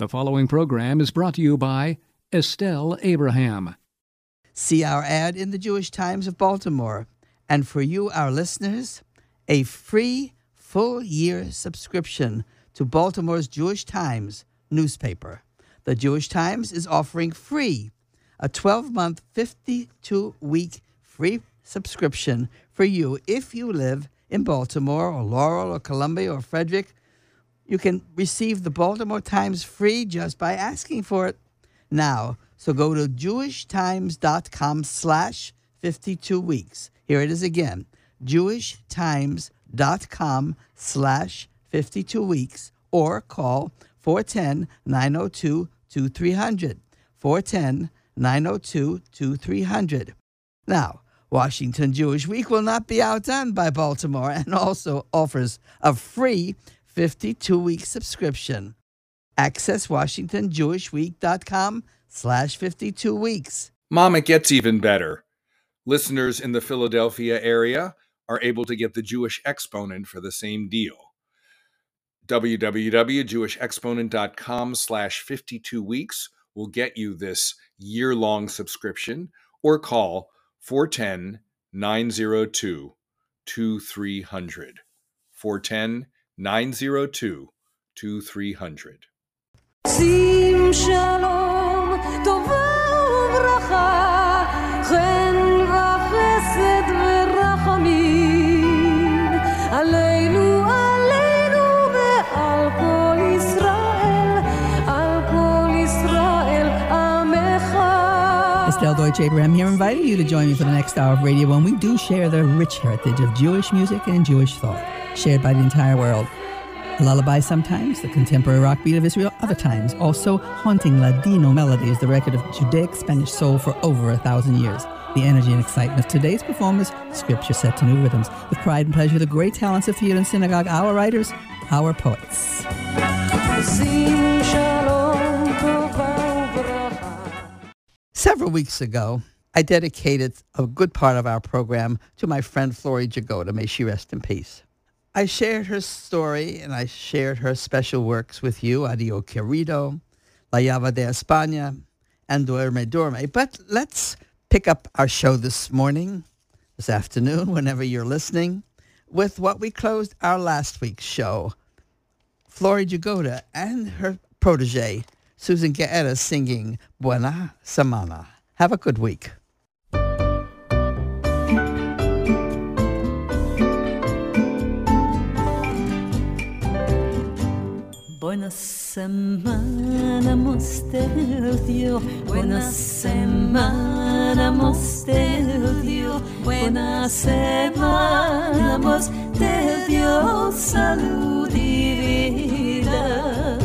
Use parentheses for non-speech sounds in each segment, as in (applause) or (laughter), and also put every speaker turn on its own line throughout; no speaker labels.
The following program is brought to you by Estelle Abraham.
See our ad in the Jewish Times of Baltimore. And for you, our listeners, a free full year subscription to Baltimore's Jewish Times newspaper. The Jewish Times is offering free a 12 month, 52 week free subscription for you if you live in Baltimore or Laurel or Columbia or Frederick. You can receive the Baltimore Times free just by asking for it now. So go to jewishtimes.com slash 52 weeks. Here it is again, jewishtimes.com slash 52 weeks or call 410-902-2300. 410-902-2300. Now, Washington Jewish Week will not be outdone by Baltimore and also offers a free 52 week subscription. Access WashingtonJewishWeek.com slash 52 weeks.
Mom, it gets even better. Listeners in the Philadelphia area are able to get the Jewish Exponent for the same deal. www.jewishexponent.com slash 52 weeks will get you this year-long subscription or call 410 902 2300. 410 902 2300.
Estelle Deutsch Abraham here, inviting you to join me for the next hour of radio when we do share the rich heritage of Jewish music and Jewish thought shared by the entire world. A lullaby sometimes, the contemporary rock beat of Israel other times, also haunting Ladino melodies, the record of Judaic Spanish soul for over a thousand years. The energy and excitement of today's performers, scripture set to new rhythms, with pride and pleasure the great talents of theater and synagogue, our writers, our poets. Several weeks ago, I dedicated a good part of our program to my friend Flory Jagoda. May she rest in peace. I shared her story and I shared her special works with you, Adio Querido, La Llave de España, and Duerme Duerme. But let's pick up our show this morning, this afternoon, (laughs) whenever you're listening, with what we closed our last week's show. Flory Jagoda and her protege, Susan Guerra, singing Buena Semana. Have a good week.
Buena semana mosterdio, buena semana mosterdio, buena semana mosterdio, salud y vida.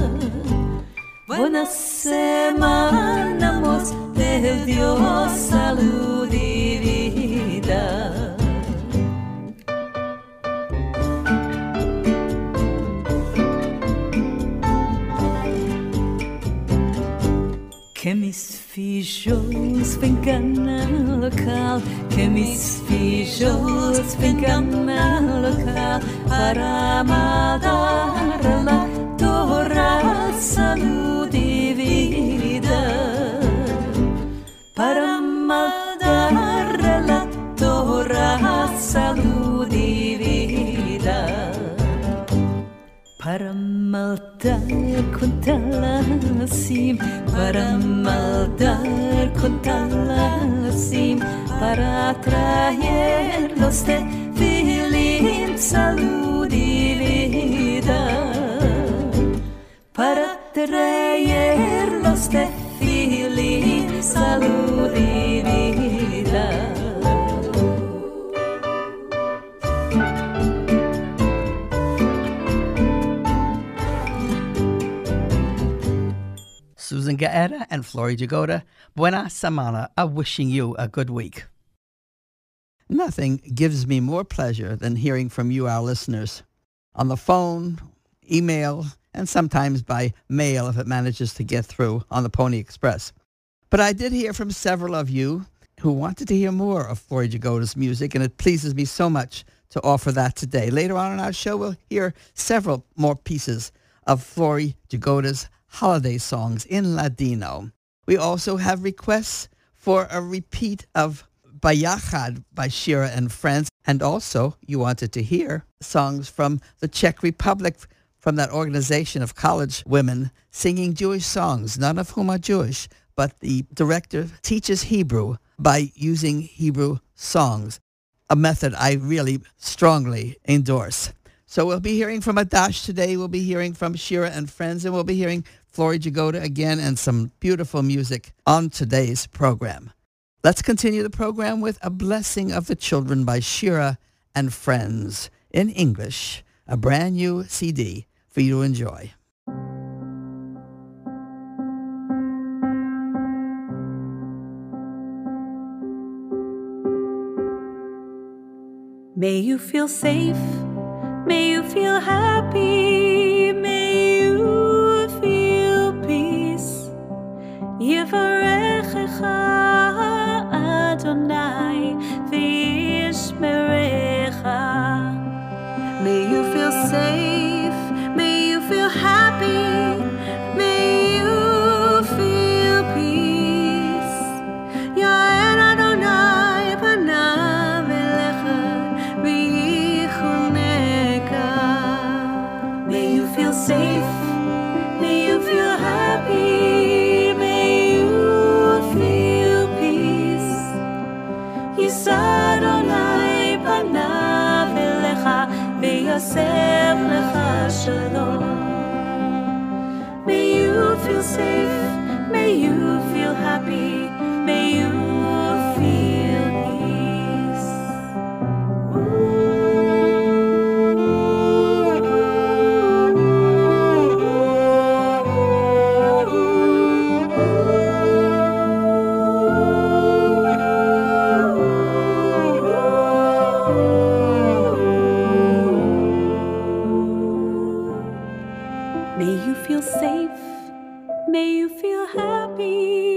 Buena semana mosterdio, salud y vida. Que mis filhos vengan al local, que mis filhos vengan al local para mandar Para maldar con talasim, para maldar con talasim, para traerlos de filim, salud y vida. Para traerlos de filim, salud y vida.
Guerra and Flory Jagoda, Buena Semana are wishing you a good week. Nothing gives me more pleasure than hearing from you, our listeners, on the phone, email, and sometimes by mail if it manages to get through on the Pony Express. But I did hear from several of you who wanted to hear more of Flory Jagoda's music, and it pleases me so much to offer that today. Later on in our show, we'll hear several more pieces of Flory Jagoda's holiday songs in Ladino. We also have requests for a repeat of Bayachad by Shira and Friends. And also, you wanted to hear songs from the Czech Republic, from that organization of college women singing Jewish songs, none of whom are Jewish, but the director teaches Hebrew by using Hebrew songs, a method I really strongly endorse. So we'll be hearing from Adash today. We'll be hearing from Shira and Friends, and we'll be hearing Flory Jagoda again and some beautiful music on today's program. Let's continue the program with A Blessing of the Children by Shira and Friends in English, a brand new CD for you to enjoy.
May you feel safe. May you feel happy. Yivarechecha lecha shalom. May you feel safe. May you feel feel safe. May you feel happy.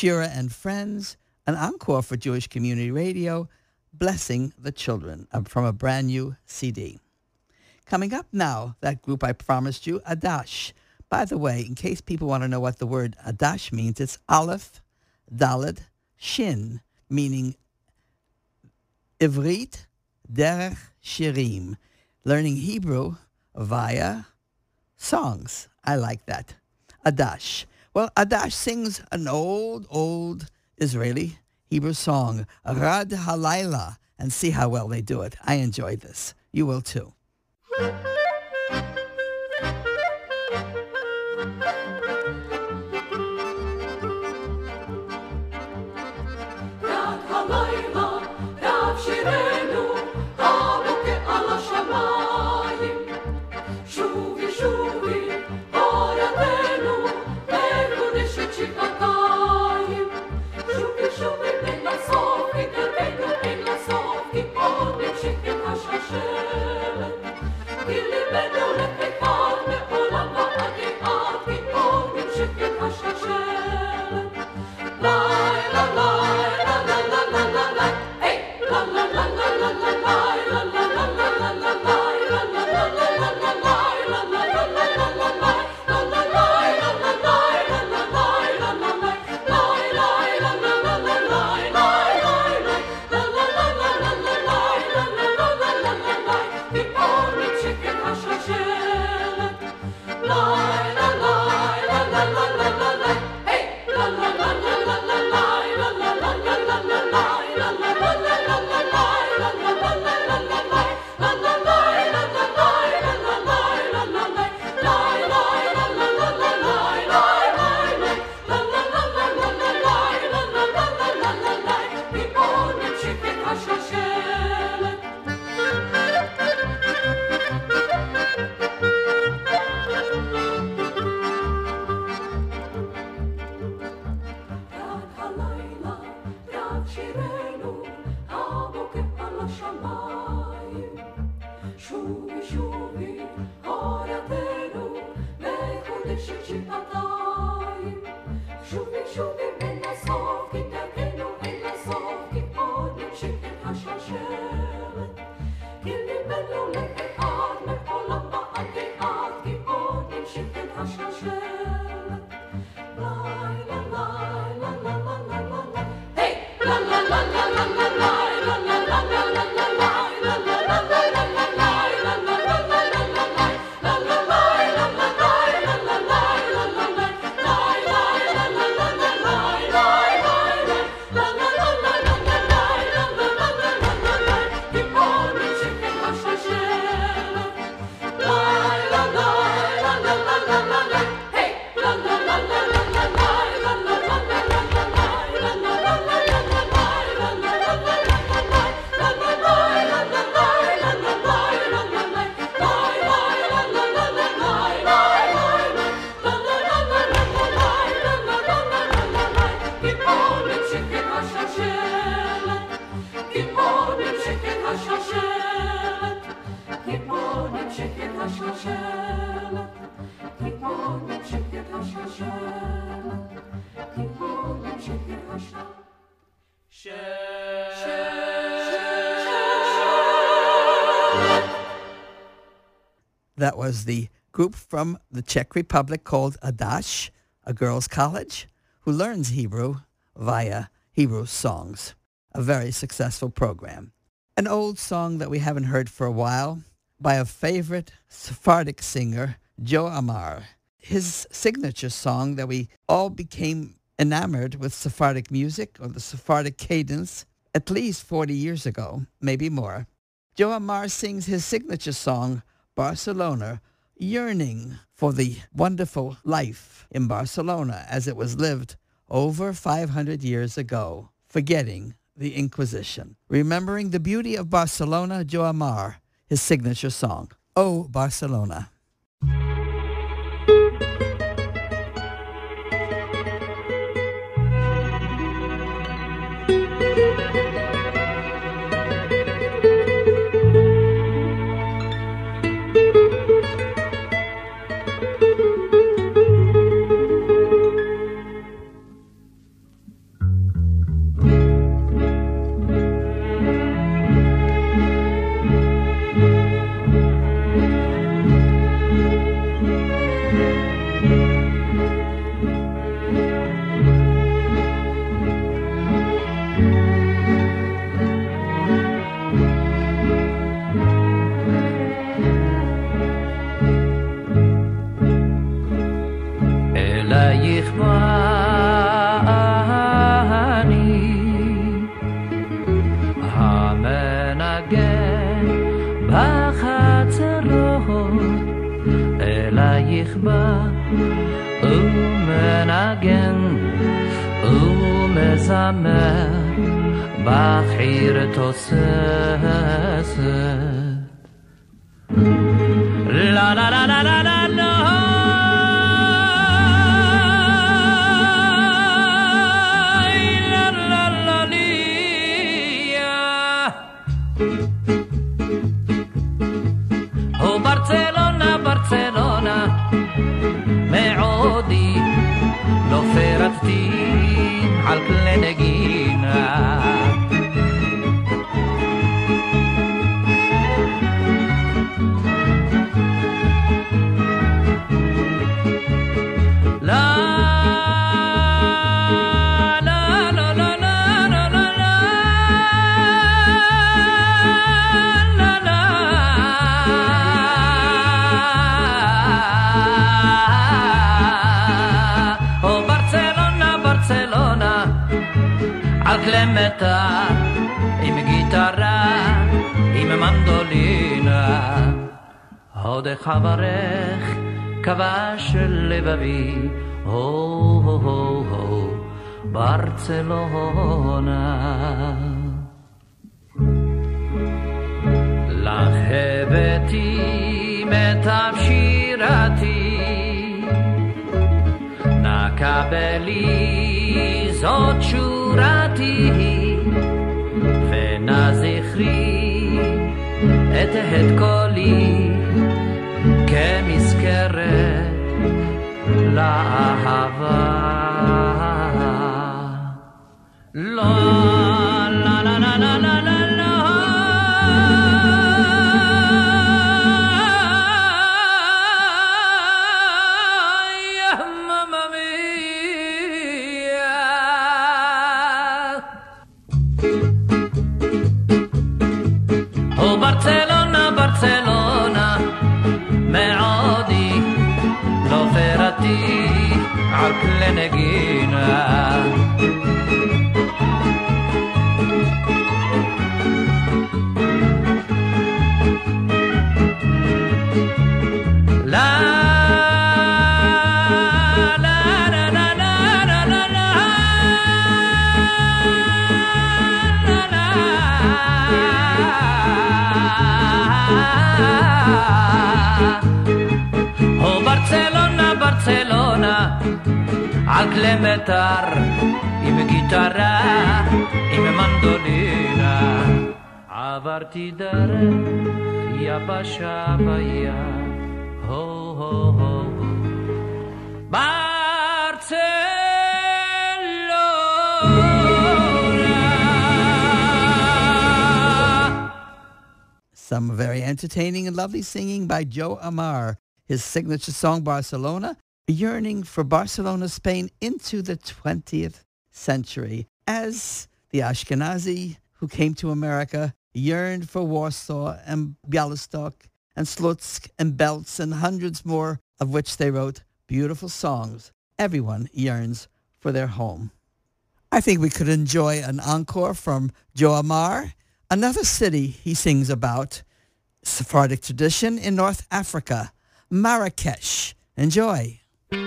Shira and Friends, an encore for Jewish Community Radio, Blessing the Children, uh, from a brand new CD. Coming up now, that group I promised you, Adash. By the way, in case people want to know what the word Adash means, it's Aleph, Dalet, Shin, meaning Ivrit, Derech, Shirim, learning Hebrew via songs. I like that. Adash. Well, Adash sings an old, old Israeli Hebrew song, Rad Halayla, and see how well they do it. I enjoy this. You will too.
I love
That was the group from the Czech Republic called Adash, a girls' college, who learns Hebrew via Hebrew songs. A very successful program. An old song that we haven't heard for a while by a favorite Sephardic singer, Joe Amar. His signature song that we all became enamored with Sephardic music or the Sephardic cadence at least 40 years ago, maybe more. Joe Amar sings his signature song, Barcelona, yearning for the wonderful life in Barcelona as it was lived over 500 years ago, forgetting the Inquisition. Remembering the beauty of Barcelona, Joe Amar, his signature song, Oh Barcelona.
בחירת עושה לה לה לה לה לה מטר עם גיטרה, עם מנדולינה עוד אברך כבש לבבי, הו הו הו הו, ברצלונה. לך הבאתי מיטב שירתי, נא קבלי זאת שורתי, ונא זכרי את הד קולי כמזכרת לאהבה. לא, לא, Again. על כלי מטר, עם גיטרה, עם מנדולינה. עברתי דרך יבשה בים, הו הו הו הו. ברצלונה.
Some very entertaining and lovely singing by Joe Amar. His signature song, Barcelona, a yearning for Barcelona, Spain into the 20th century. As the Ashkenazi who came to America yearned for Warsaw and Bialystok and Slutsk and Belz and hundreds more of which they wrote beautiful songs. Everyone yearns for their home. I think we could enjoy an encore from Joe Amar, another city he sings about, Sephardic tradition in North Africa, Marrakesh. Enjoy.
מה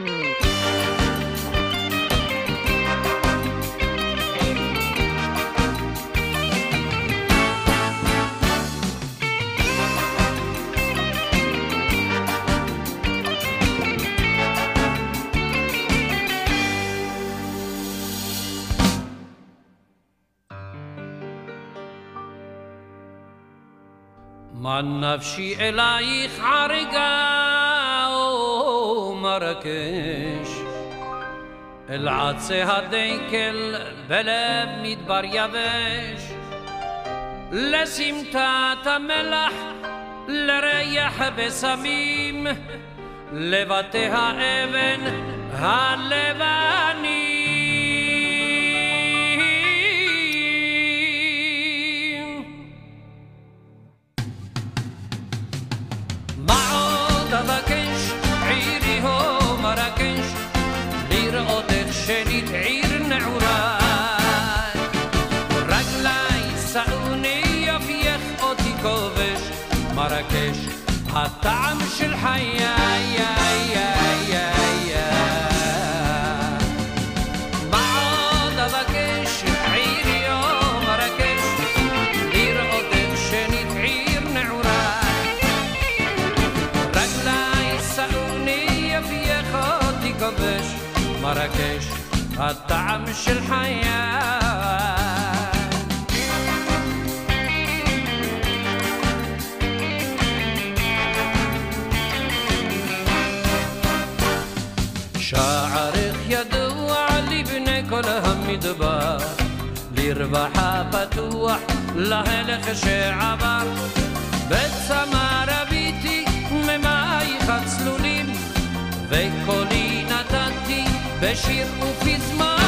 נפשי אלייך ערגה, مراكش العطسة هديك البلد ميت بار يبش لسيم تاتا ملح لريح بسميم لباتها ابن هاللبانيم הטעם של חיי מרקש הטעם של חיי. כל המדבר, לרווחה פתוח להלך שעבר. בצמא רביתי ממייך הצלולים, וקולי נתתי בשיר ופזמונים.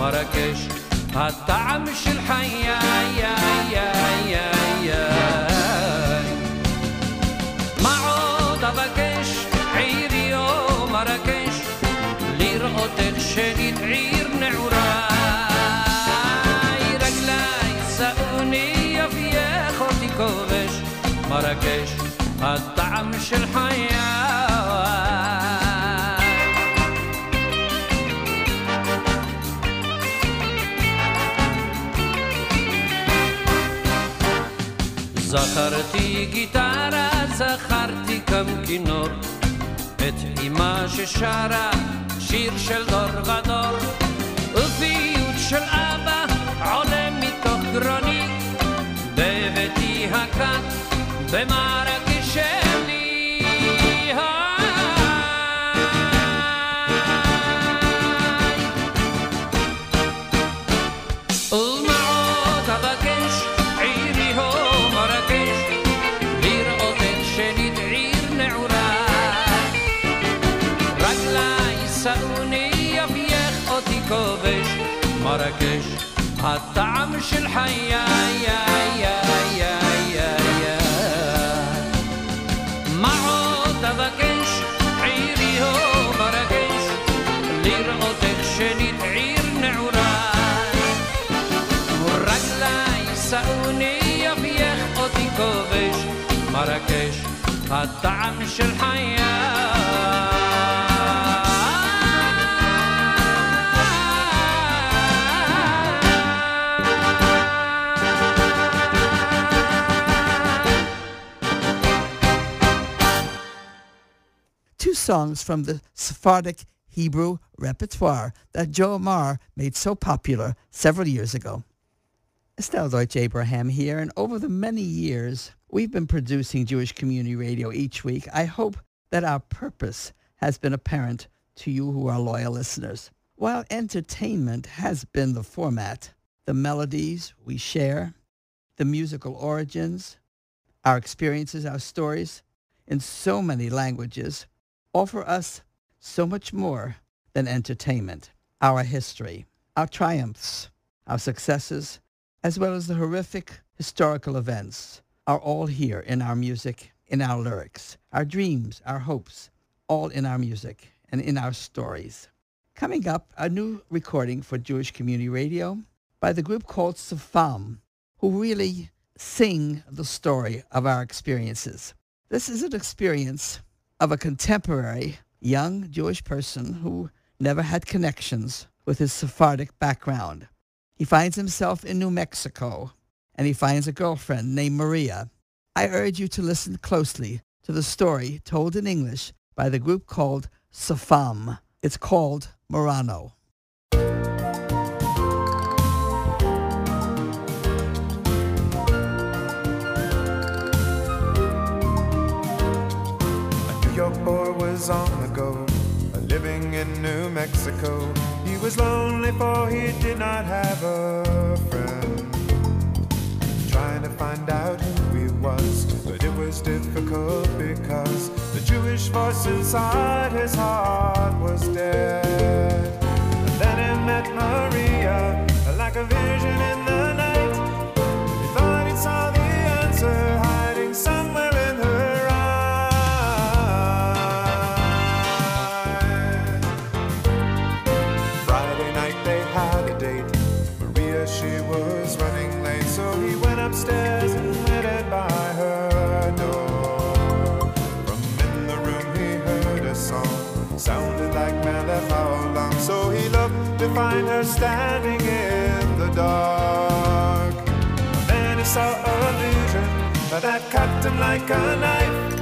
מרקש, הטעם של חיי. מה עוד אבקש, עירי או מרקש, לראות איך שנית עיר נעורה. רגלי שאוני יפייך אותי כובש, מרקש, הטעם של חיי. זכרתי גיטרה, זכרתי גם כינור, את אמא ששרה שיר של דור ודור, ופיוט של אבא עולה מתוך גרוני, בביתי הקט במרקש מתרגש הטעם של חיי מרקש הטעם של חיי.
Songs from the Sephardic Hebrew repertoire that Joe Amar made so popular several years ago. Estelle Deutsch Abraham here, and over the many years we've been producing Jewish Community Radio each week, I hope that our purpose has been apparent to you who are loyal listeners. While entertainment has been the format, the melodies we share, the musical origins, our experiences, our stories, in so many languages, offer us so much more than entertainment. Our history, our triumphs, our successes, as well as the horrific historical events are all here in our music, in our lyrics, our dreams, our hopes, all in our music and in our stories. Coming up, a new recording for Jewish Community Radio by the group called Safam, who really sing the story of our experiences. This is an experience of a contemporary young Jewish person who never had connections with his Sephardic background. He finds himself in New Mexico and he finds a girlfriend named Maria. I urge you to listen closely to the story told in English by the group called Safam. It's called
Marrano. Boy was on the go, living in New Mexico. He was lonely for he did not have a friend. Trying to find out who he was, but it was difficult because the Jewish voice inside his heart was dead. And then he met Maria, like a vision in the to find her standing in the dark. Then he saw a vision that cut him like a knife.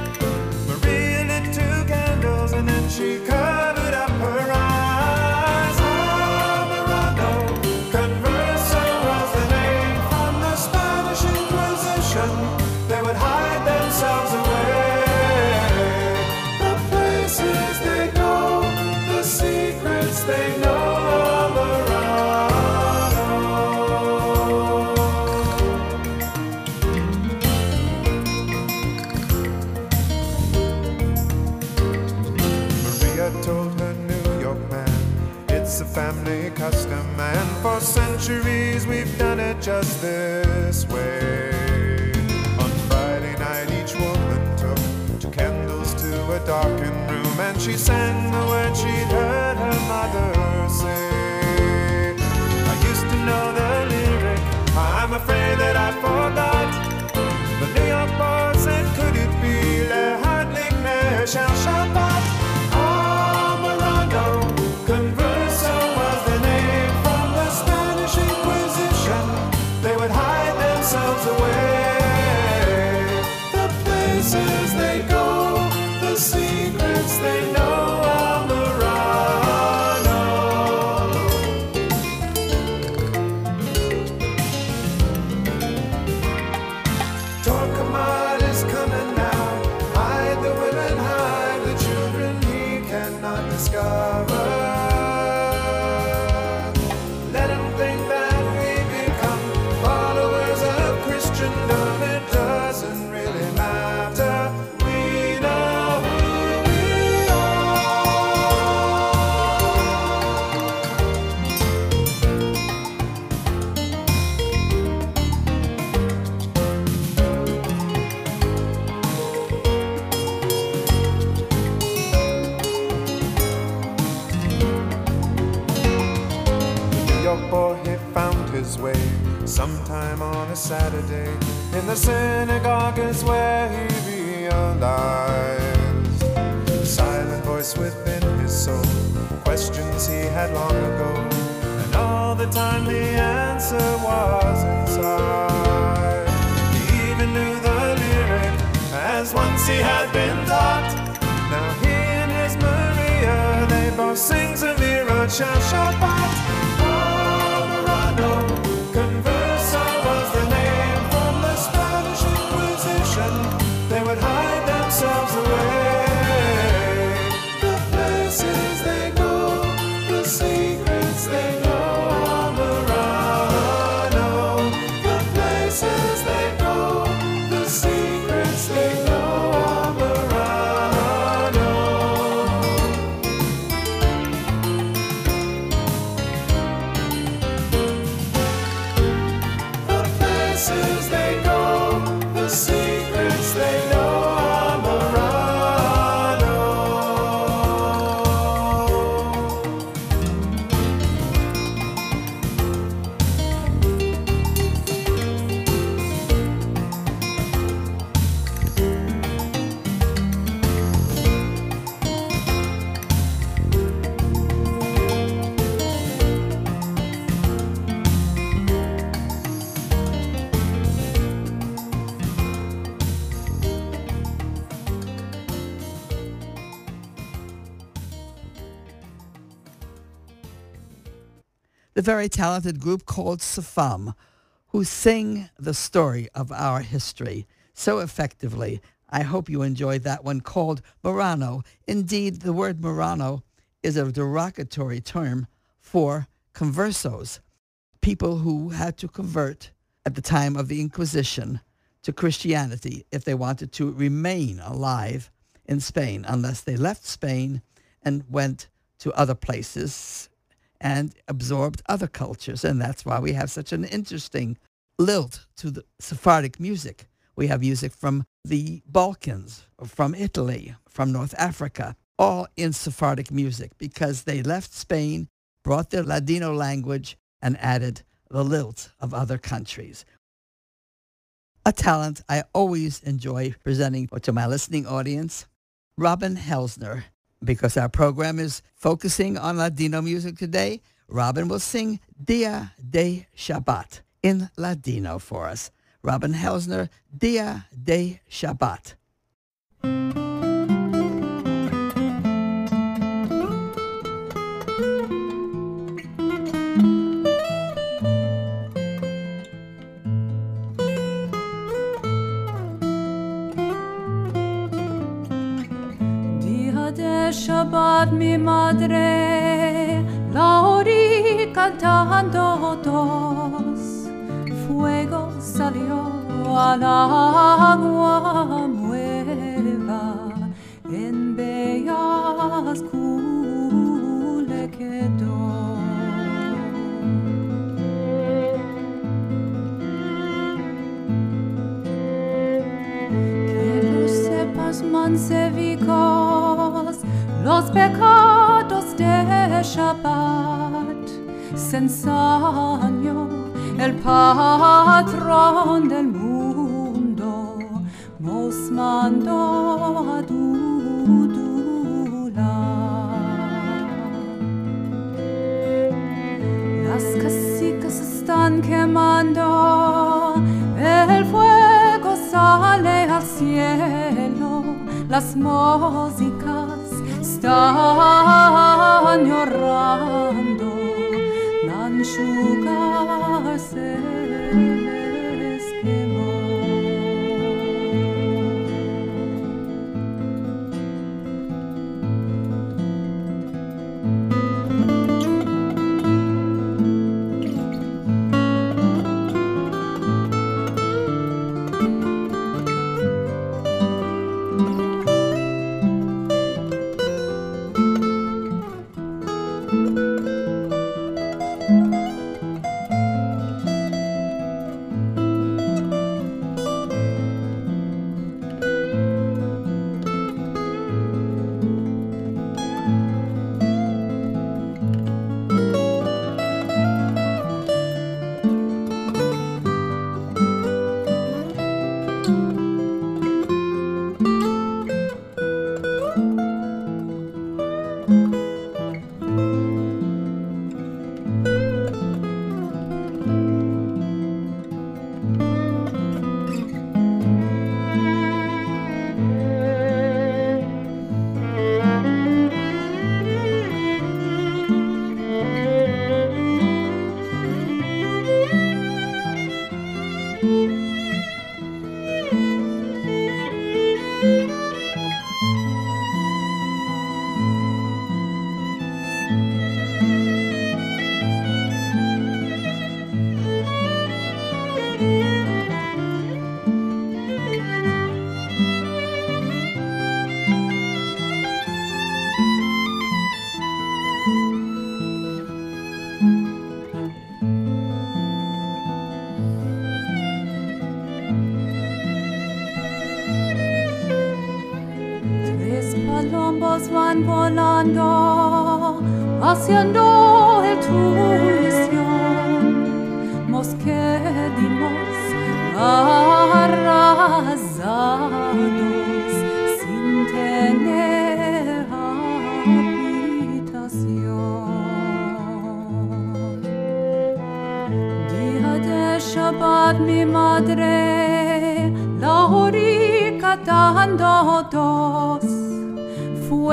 She sang the
very talented group called Safam, who sing the story of our history so effectively. I hope you enjoyed that one called Marrano. Indeed, the word Marrano is a derogatory term for conversos, people who had to convert at the time of the Inquisition to Christianity if they wanted to remain alive in Spain, unless they left Spain and went to other places and absorbed other cultures. And that's why we have such an interesting lilt to the Sephardic music. We have music from the Balkans, from Italy, from North Africa, all in Sephardic music because they left Spain, brought their Ladino language, and added the lilt of other countries. A talent I always enjoy presenting to my listening audience, Robin Helzner, because our program is focusing on Ladino music today. Robin will sing Dia de Shabbat in Ladino for us. Robin Helzner, Dia de Shabbat.
De Shabbat mi madre la oí cantando dos. Fuego salió al agua nueva en bellas cule quedó. Que lo sepas, mancebicos, Shabbat se ensañó el patrón del mundo, nos mandó a dudular. Las casicas están quemando, el fuego sale al cielo, las músicas están llorando, la anchuga se siendo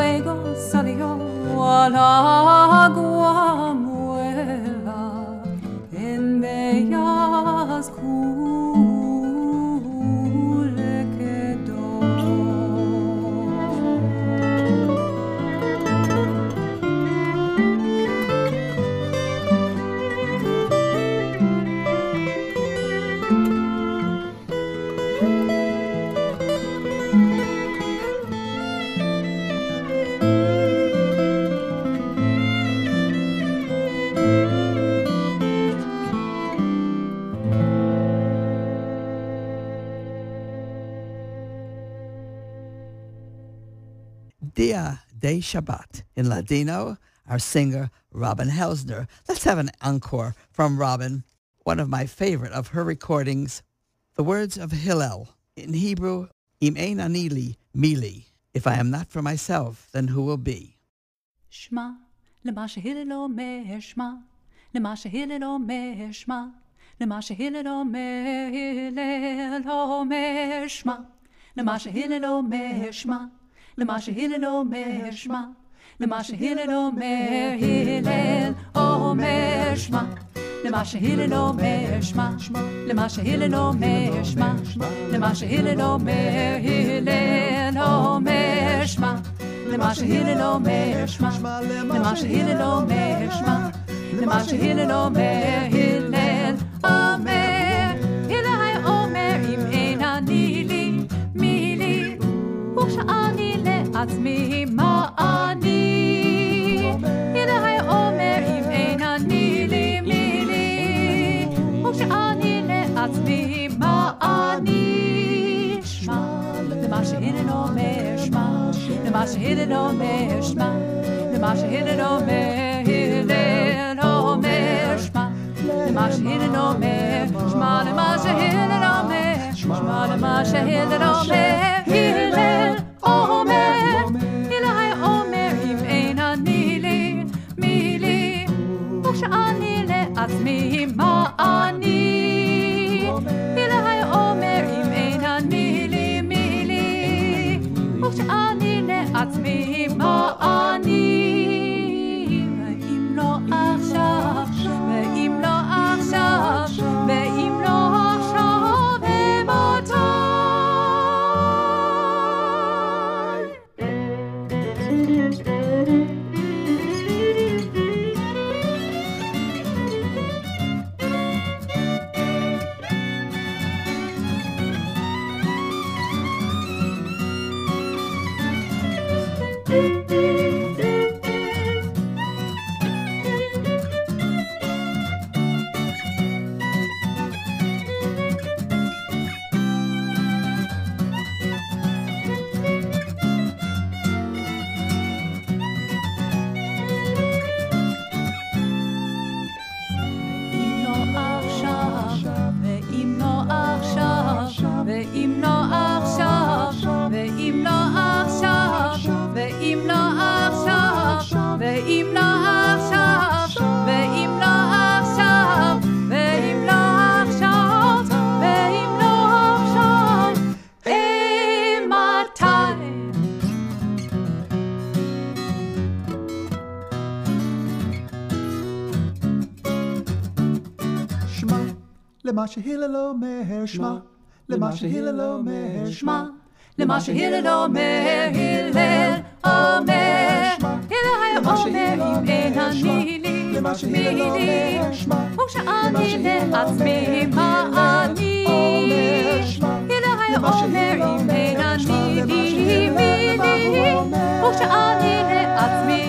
Fuego salió al agua muela en bellas cule
Dia de Shabbat. In Ladino, our singer Robin Helzner. Let's have an encore from Robin, one of my favorite of her recordings, the words of Hillel. In Hebrew, Im ein anili mili. If I am not for myself, then who will be?
Shma, lema shehillel אומר שמע, למה שהלל אומר שמע, למה שהלל אומר הלל אומר שמע, למה שהלל אומר shma. למה שהלל אומר שמע למה שהלל אומר הלל אומר שמע למה שהלל אומר שמע למה שהלל אומר שמע למה שהלל אומר הלל אומר שמע למה שהלל אומר שמע למה שהלל אומר שמע למה שהלל אומר הלל אומר הלל אומר אם אין אני לי מי לי וכשאני לעצמי מה אני הלל אומר אם אין אני לי מי לי וכשאני לעצמי מה אני שמע למה שהלל אומר שמע למה שהלל אומר שמע למה שהלל אומר הלל אומר שמע למה שהלל אומר שמע למה שהלל אומר שמע למה שהלל אומר הלל
למה שהלל אומר שמע למה שהלל אומר
שמע למה שהלל אומר הלל אומר הלל אומר אם אין אני לי מי לי וכשאני לעצמי מה אני הלל אומר אם אין אני לי מי לי וכשאני לעצמי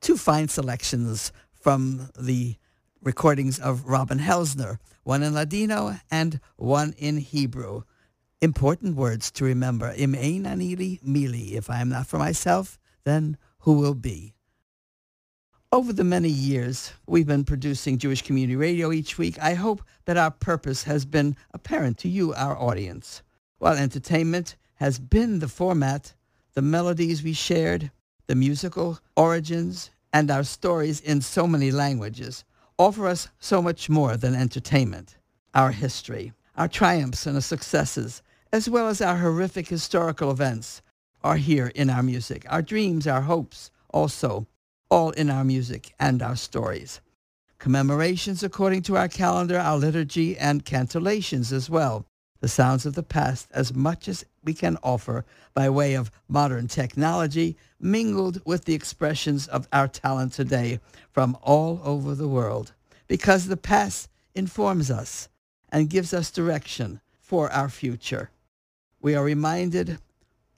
Two fine selections from the recordings of Robin Helzner, one in Ladino and one in Hebrew. Important words to remember. Im ein anili mili. If I am not for myself, then who will be? Over the many years we've been producing Jewish Community Radio each week, I hope that our purpose has been apparent to you, our audience. While entertainment has been the format, the melodies we shared, the musical origins, and our stories in so many languages offer us so much more than entertainment. Our history, our triumphs and our successes, as well as our horrific historical events, are here in our music. Our dreams, our hopes, also, all in our music and our stories. Commemorations according to our calendar, our liturgy, and cantillations as well. The sounds of the past as much as we can offer by way of modern technology mingled with the expressions of our talent today from all over the world. Because the past informs us and gives us direction for our future. We are reminded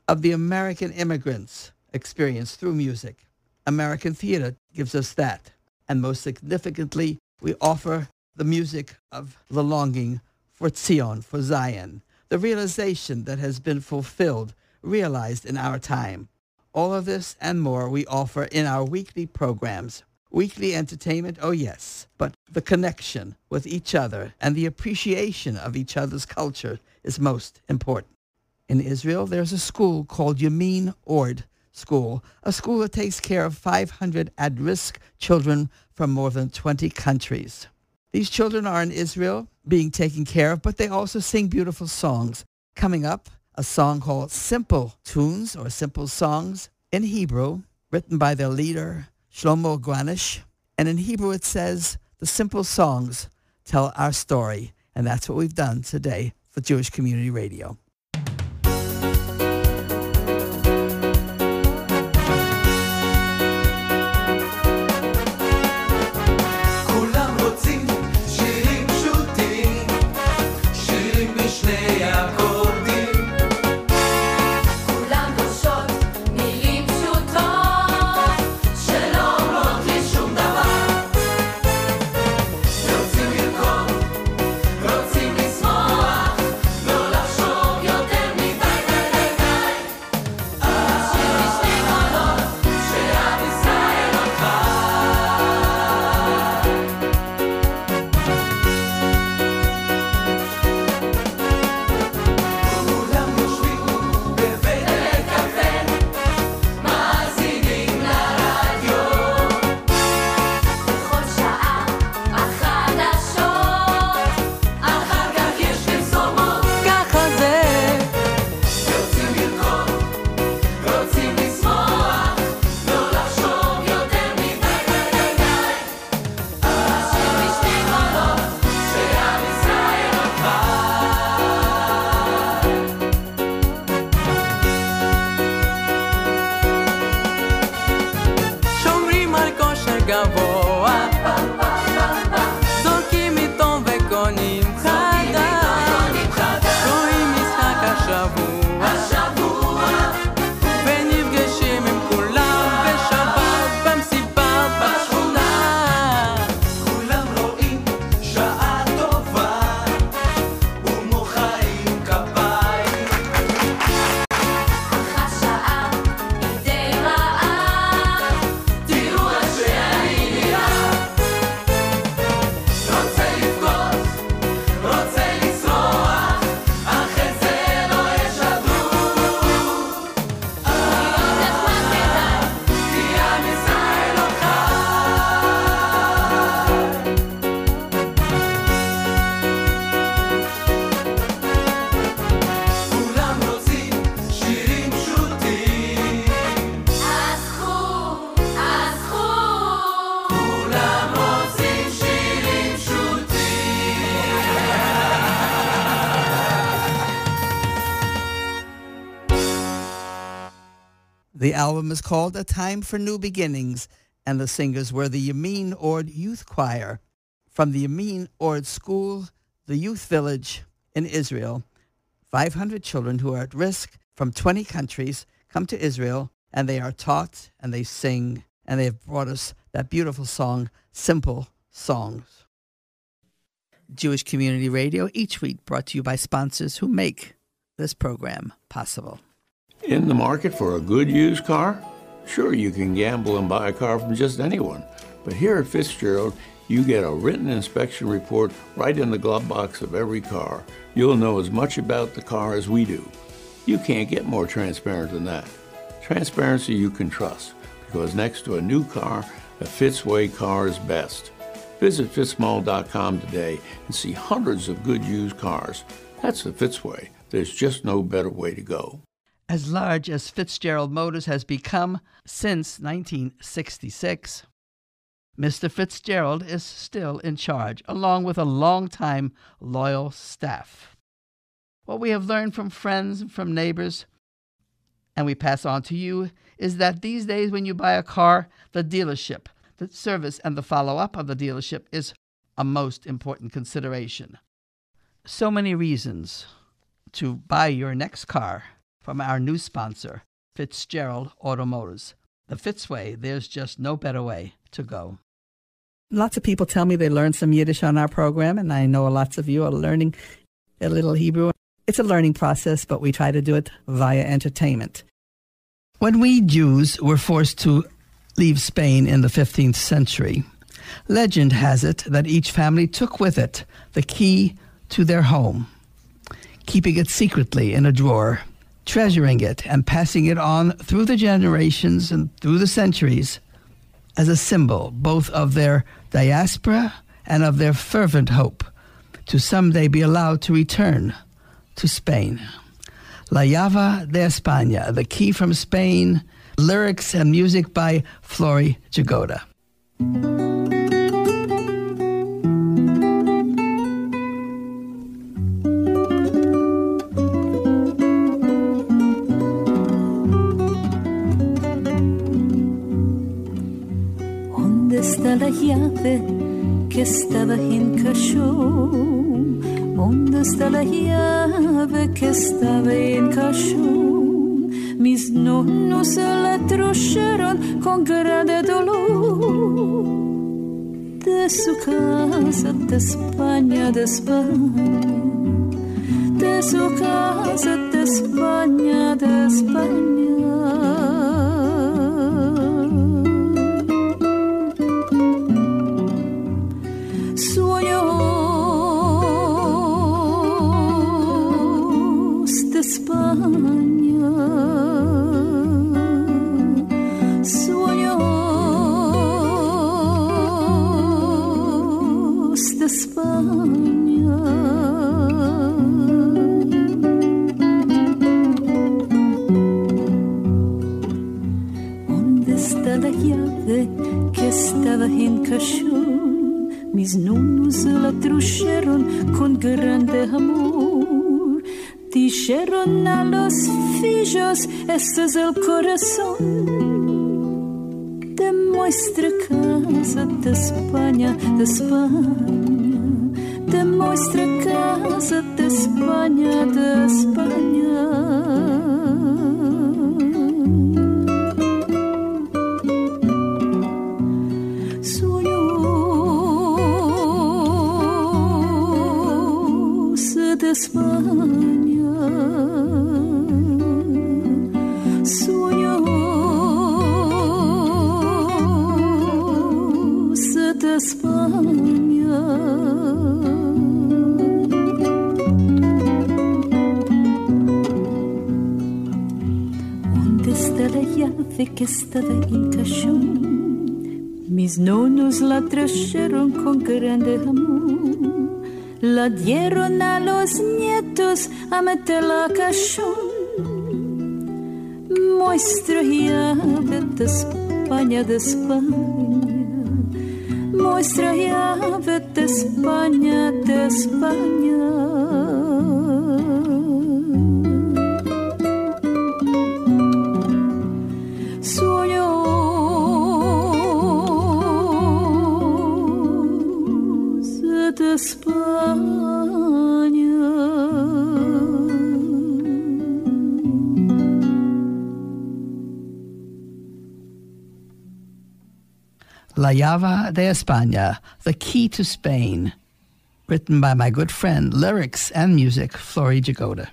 of the American immigrants' experience through music. American theater gives us that. And most significantly, we offer the music of the longing for Zion, for Zion, the realization that has been fulfilled, realized in our time. All of this and more we offer in our weekly programs. Weekly entertainment, oh yes, but the connection with each other and the appreciation of each other's culture is most important. In Israel, there's a school called Yemin Orde School, a school that takes care of 500 at-risk children from more than 20 countries. These children are in Israel being taken care of, but they also sing beautiful songs. Coming up, a song called Simple Tunes or Simple Songs in Hebrew, written by their leader, Shlomo Gronich. And in Hebrew it says, the simple songs tell our story. And that's what we've done today for Jewish Community Radio. The album is called A Time for New Beginnings, and the singers were the Yemin Orde Youth Choir from the Yemin Orde School, the Youth Village in Israel. 500 children who are at risk from 20 countries come to Israel, and they are taught and they sing and they've brought us that beautiful song, Simple Songs. Jewish Community Radio, each week brought to you by sponsors who make this program possible.
In the market for a good used car? Sure, you can gamble and buy a car from just anyone. But here at Fitzgerald, you get a written inspection report right in the glove box of every car. You'll know as much about the car as we do. You can't get more transparent than that. Transparency you can trust, because next to a new car, a Fitzway car is best. Visit fitzmall.com today and see hundreds of good used cars. That's the Fitzway. There's just no better way to go.
As large as Fitzgerald Motors has become since 1966, Mr. Fitzgerald is still in charge, along with a long-time loyal staff. What we have learned from friends and from neighbors, and we pass on to you, is that these days when you buy a car, the dealership, the service, and the follow up of the dealership is a most important consideration. So many reasons to buy your next car from our new sponsor, Fitzgerald Automotors. The Fitzway, there's just no better way to go. Lots of people tell me they learned some Yiddish on our program, and I know lots of you are learning a little Hebrew. It's a learning process, but we try to do it via entertainment. When we Jews were forced to leave Spain in the 15th century, legend has it that each family took with it the key to their home, keeping it secretly in a drawer, treasuring it and passing it on through the generations and through the centuries as a symbol both of their diaspora and of their fervent hope to someday be allowed to return to Spain. La Llave de España, The Key from Spain, lyrics and music by Flory Jagoda.
¿Dónde está la llave que estaba en cachón? ¿Dónde está la llave que estaba en? Mis nonos se la trujeron con grande dolor. De su casa de España, de España. De su casa de España, de España. Dijeron a los fillos, este es el corazón de nuestra casa de España, de España. De nuestra casa de España, de España. La trajeron con grande amor. La dieron a los nietos a meterla a cachón. Muestra llave de España, de España. Muestra llave de España, de España.
La Llave de España, The Key to Spain, written by my good friend, lyrics and music, Flory Jagoda.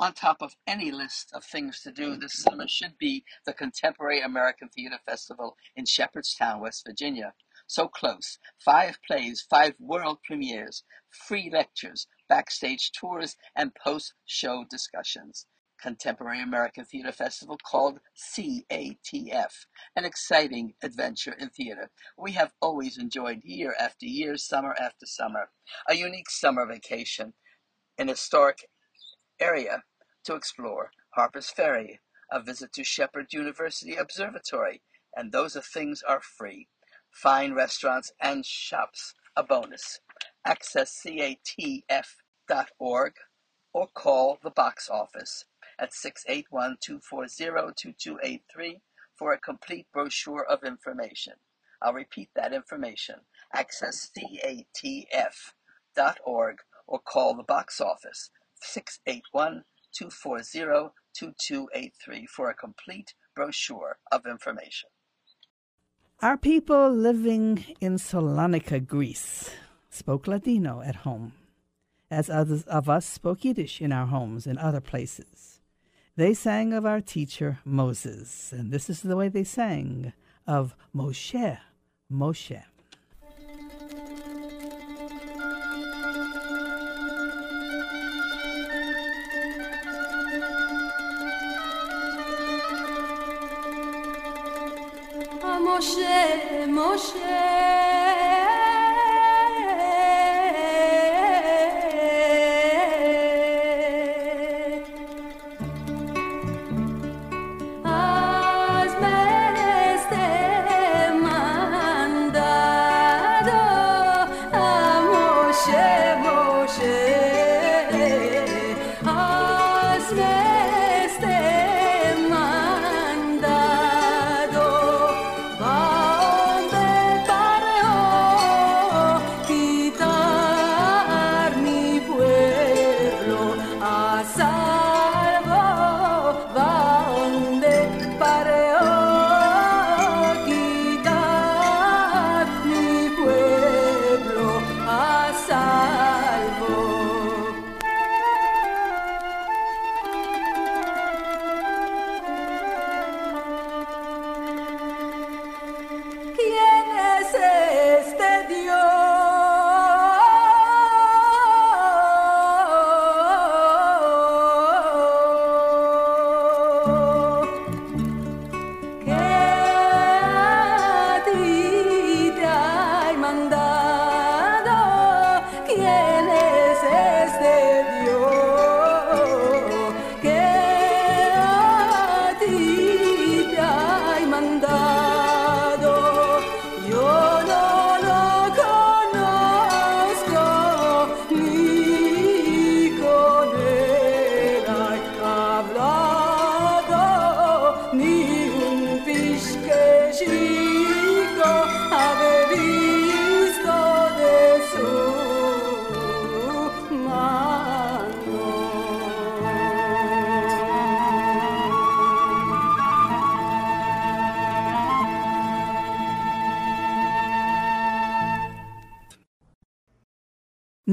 On top of any list of things to do this summer should be the Contemporary American Theater Festival in Shepherdstown, West Virginia. So close. Five plays, five world premieres, free lectures, backstage tours, and post show discussions. Contemporary American Theater Festival called CATF, an exciting adventure in theater. We have always enjoyed year after year, summer after summer, a unique summer vacation, an historic area to explore, Harper's Ferry, a visit to Shepherd University Observatory, and those are things are free. Fine restaurants and shops, a bonus. Access catf.org or call the box office at 681-240-2283 for a complete brochure of information. I'll repeat that information. Access catf.org or call the box office 681-240-2283 for a complete brochure of information. Our people living in Salonika, Greece, spoke Ladino at home, as others of us spoke Yiddish in our homes and other places. They sang of our teacher Moses, and this is the way they sang of Moshe, Moshe.
Moshe, Moshe.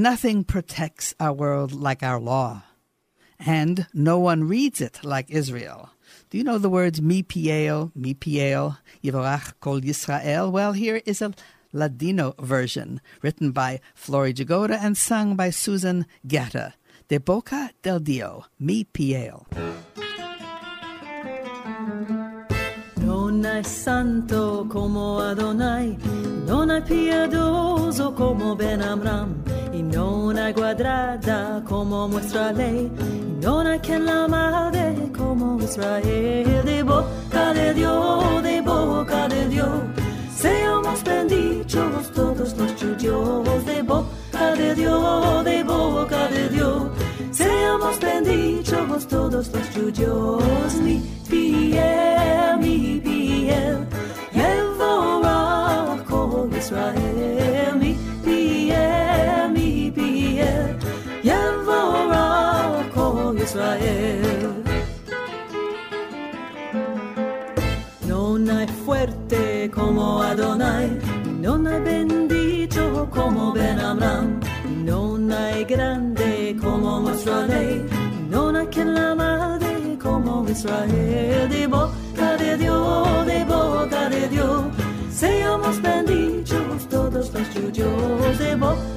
Nothing protects our world like our law, and no one reads it like Israel. Do you know the words mi piel, mi piel, yivarach kol Yisrael? Well, here is a Ladino version written by Flory Jagoda and sung by Susan Gaeta. De boca del Dio, mi piel.
È santo como Adonai, è piadoso como Ben Amram, y non è guadrada como nuestra ley, y non hay quien la amade como Israel. De boca de Dios, de boca de Dios, seamos benditos todos los judíos. De boca de Dios, de boca de Dios, seamos benditos todos los judíos. Mi piel, mi piel, Yevorah kol Israel. Israel. Non hay fuerte como Adonai, non hay bendito como Ben Amram, non hay grande como Mosralei, non hay quien la madre como Israel, de boca de Dios, de boca de Dios. Seamos benditos todos los judíos de boca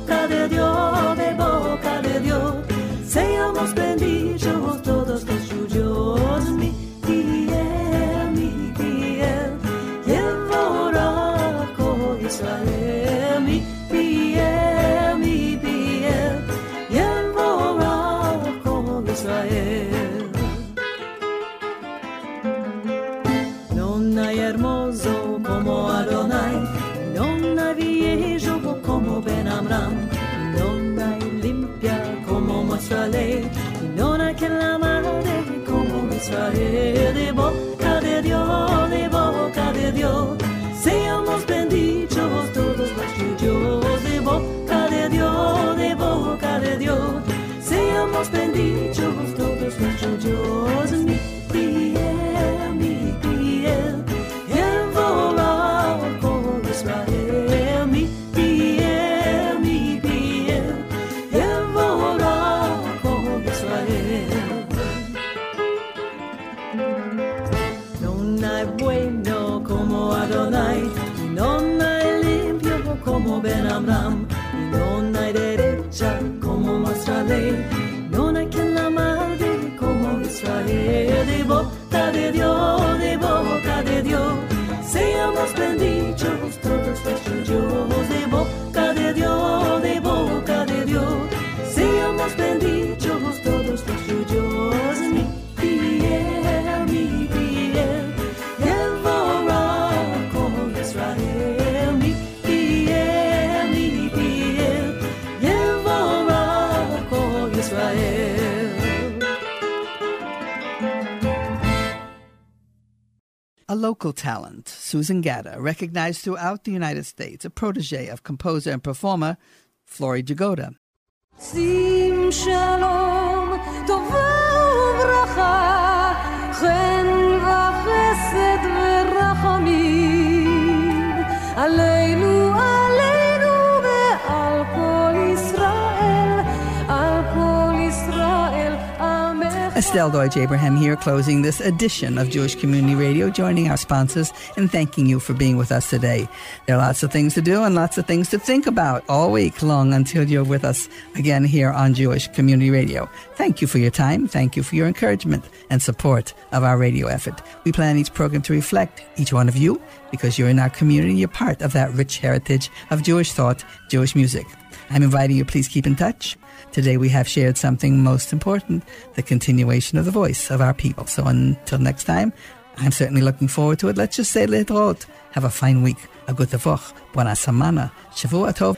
local talent, Susan Gaeta, recognized throughout the United States, a protege of composer and performer Flory Jagoda. Estelle Deutsch Abraham here, closing this edition of Jewish Community Radio, joining our sponsors and thanking you for being with us today. There are lots of things to do and lots of things to think about all week long until you're with us again here on Jewish Community Radio. Thank you for your time. Thank you for your encouragement and support of our radio effort. We plan each program to reflect each one of you because you're in our community. You're part of that rich heritage of Jewish thought, Jewish music. I'm inviting you, please keep in touch. Today we have shared something most important, the continuation of the voice of our people. So until next time, I'm certainly looking forward to it. Let's just say letrot. Have a fine week. A good. Buona semana. Shavua tov.